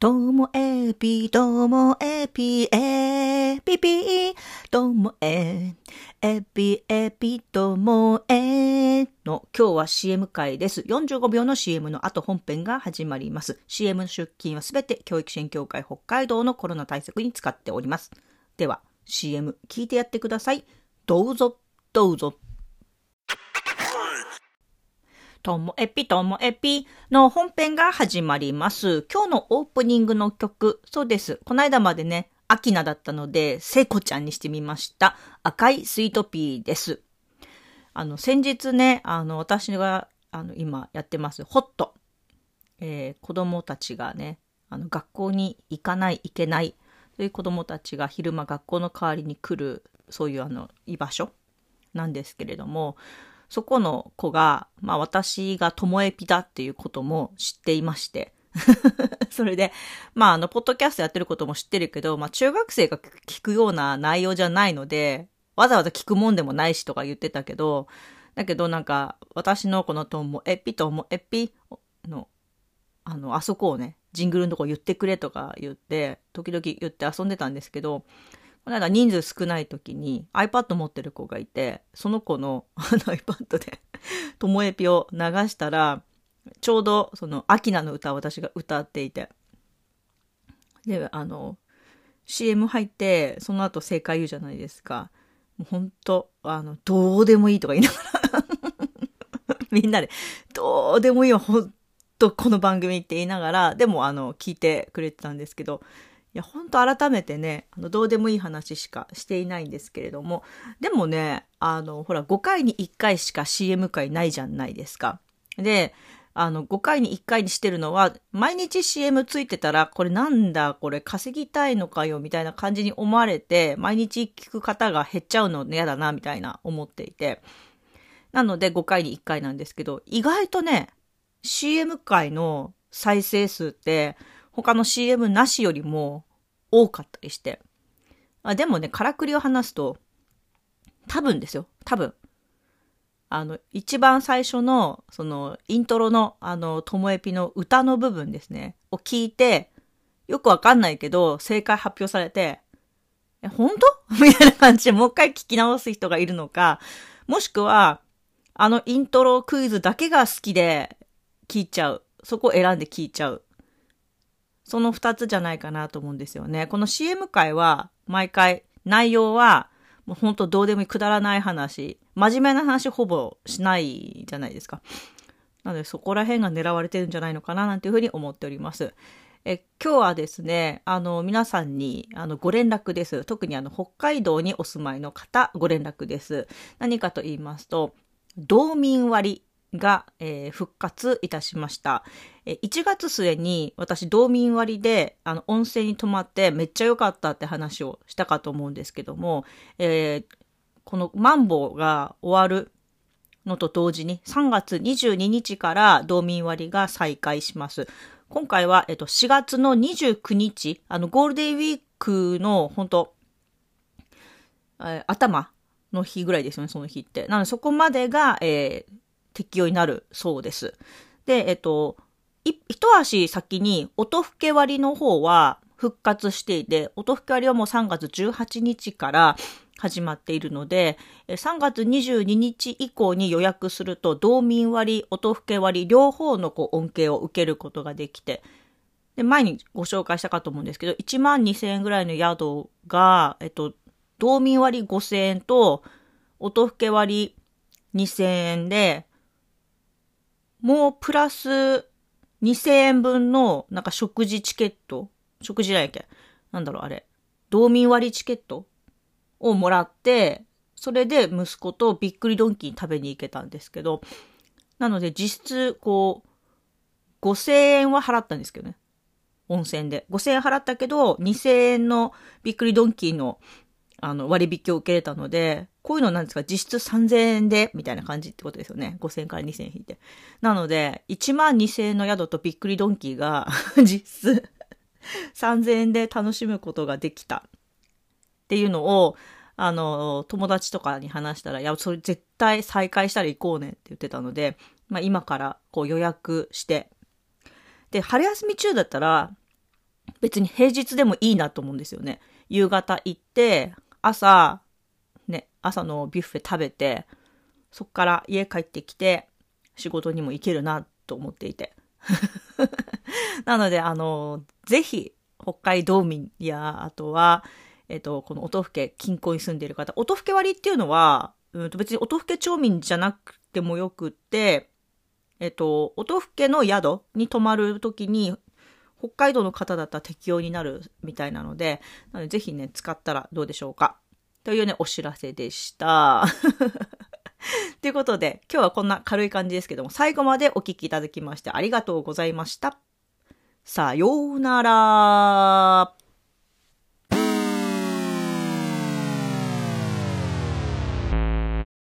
ともえぴ、ともえぴ、えぴぴ、ともえ、えぴ、えぴ、ともえの今日は CM 会です。45秒の CM の後本編が始まります。CM の出勤はすべて教育支援協会北海道のコロナ対策に使っております。では CM 聞いてやってください。どうぞ、どうぞ。ともえぴともえぴの本編が始まります。今日のオープニングの曲、そうです。この間までね、アキナだったので、聖子ちゃんにしてみました。赤いスイートピーです。あの、先日ね、あの、私が、あの、今やってます、ホット。えー、子供たちがね、あの、学校に行かない、行けない、そういう子供たちが昼間学校の代わりに来る、そういうあの、居場所なんですけれども、そこの子が、まあ私がともえぴだっていうことも知っていまして。それで、まああの、ポッドキャストやってることも知ってるけど、まあ中学生が聞くような内容じゃないので、わざわざ聞くもんでもないしとか言ってたけど、だけどなんか、私のこのともえぴともえぴの、あの、あそこをね、ジングルのとこ言ってくれとか言って、時々言って遊んでたんですけど、この間人数少ない時に iPad 持ってる子がいて、その子の iPad でともえぴを流したら、ちょうどそのアキナの歌を私が歌っていて、で、あの、CM 入って、その後正解言うじゃないですか。もうほんと、あの、どうでもいいとか言いながら。みんなで、どうでもいいよ、ほんとこの番組って言いながら、でもあの、聞いてくれてたんですけど、いや、ほんと改めてね、あの、どうでもいい話しかしていないんですけれども、でもね、あの、ほら、5回に1回しか CM 回ないじゃないですか。で、あの、5回に1回にしてるのは、毎日 CM ついてたら、これなんだ、これ稼ぎたいのかよ、みたいな感じに思われて、毎日聞く方が減っちゃうの嫌だな、みたいな思っていて。なので5回に1回なんですけど、意外とね、CM 回の再生数って、他の CM なしよりも多かったりして。あでもね、からくりを話すと、多分ですよ。多分。あの、一番最初の、その、イントロの、あの、ともえぴの歌の部分ですね、を聞いて、よくわかんないけど、正解発表されて、え、本当？みたいな感じでもう一回聞き直す人がいるのか、もしくは、あのイントロクイズだけが好きで聞いちゃう。そこを選んで聞いちゃう。その二つじゃないかなと思うんですよね。この CM 会は、毎回、内容は、もうほんとどうでもいいくだらない話、真面目な話ほぼしないじゃないですか。なのでそこら辺が狙われてるんじゃないのかななんていうふうに思っております。え今日はですね、あの、皆さんに、あの、ご連絡です。特にあの、北海道にお住まいの方、ご連絡です。何かと言いますと、道民割が、えー、復活いたしました。え1月末に私、道民割で、あの、温泉に泊まってめっちゃ良かったって話をしたかと思うんですけども、えー、このマンボウが終わるのと同時に3月22日から道民割が再開します。今回は、えっと、4月の29日、あの、ゴールデンウィークの、本当えー、頭の日ぐらいですよね、その日って。なので、そこまでが、えー、適用になるそうです。で、えっと、一足先に音更け割の方は復活していて、音更け割はもう3月18日から始まっているので、3月22日以降に予約すると、道民割、音更け割、両方のこう恩恵を受けることができて、で、前にご紹介したかと思うんですけど、1万2000円ぐらいの宿が、えっと、道民割5000円と、音更け割2000円で、もうプラス2000円分のなんか食事チケット？食事じゃないっけ？なんだろうあれ。道民割チケット？をもらって、それで息子とびっくりドンキーに食べに行けたんですけど、なので実質、こう、5000円は払ったんですけどね。温泉で。5000円払ったけど、2000円のびっくりドンキーのあの、割引を受けれたので、こういうのなんですか、実質3000円で、みたいな感じってことですよね。5000から2000円引いて。なので、1万2000円の宿とびっくりドンキーが 実質3000円で楽しむことができた。っていうのを、あの、友達とかに話したら、いや、それ絶対再開したら行こうねって言ってたので、まあ今からこう予約して、で、春休み中だったら、別に平日でもいいなと思うんですよね。夕方行って、朝、ね、朝のビュッフェ食べて、そっから家帰ってきて、仕事にも行けるなと思っていて。なので、あの、ぜひ、北海道民や、あとは、えっ、と、この音更近郊に住んでいる方、音更割っていうのは、うんと別に音更町民じゃなくてもよくって、えっ、と、音更の宿に泊まるときに、北海道の方だったら適用になるみたいなので、なのでぜひね、使ったらどうでしょうか。というね、お知らせでした。ということで、今日はこんな軽い感じですけども、最後までお聴きいただきましてありがとうございました。さようなら。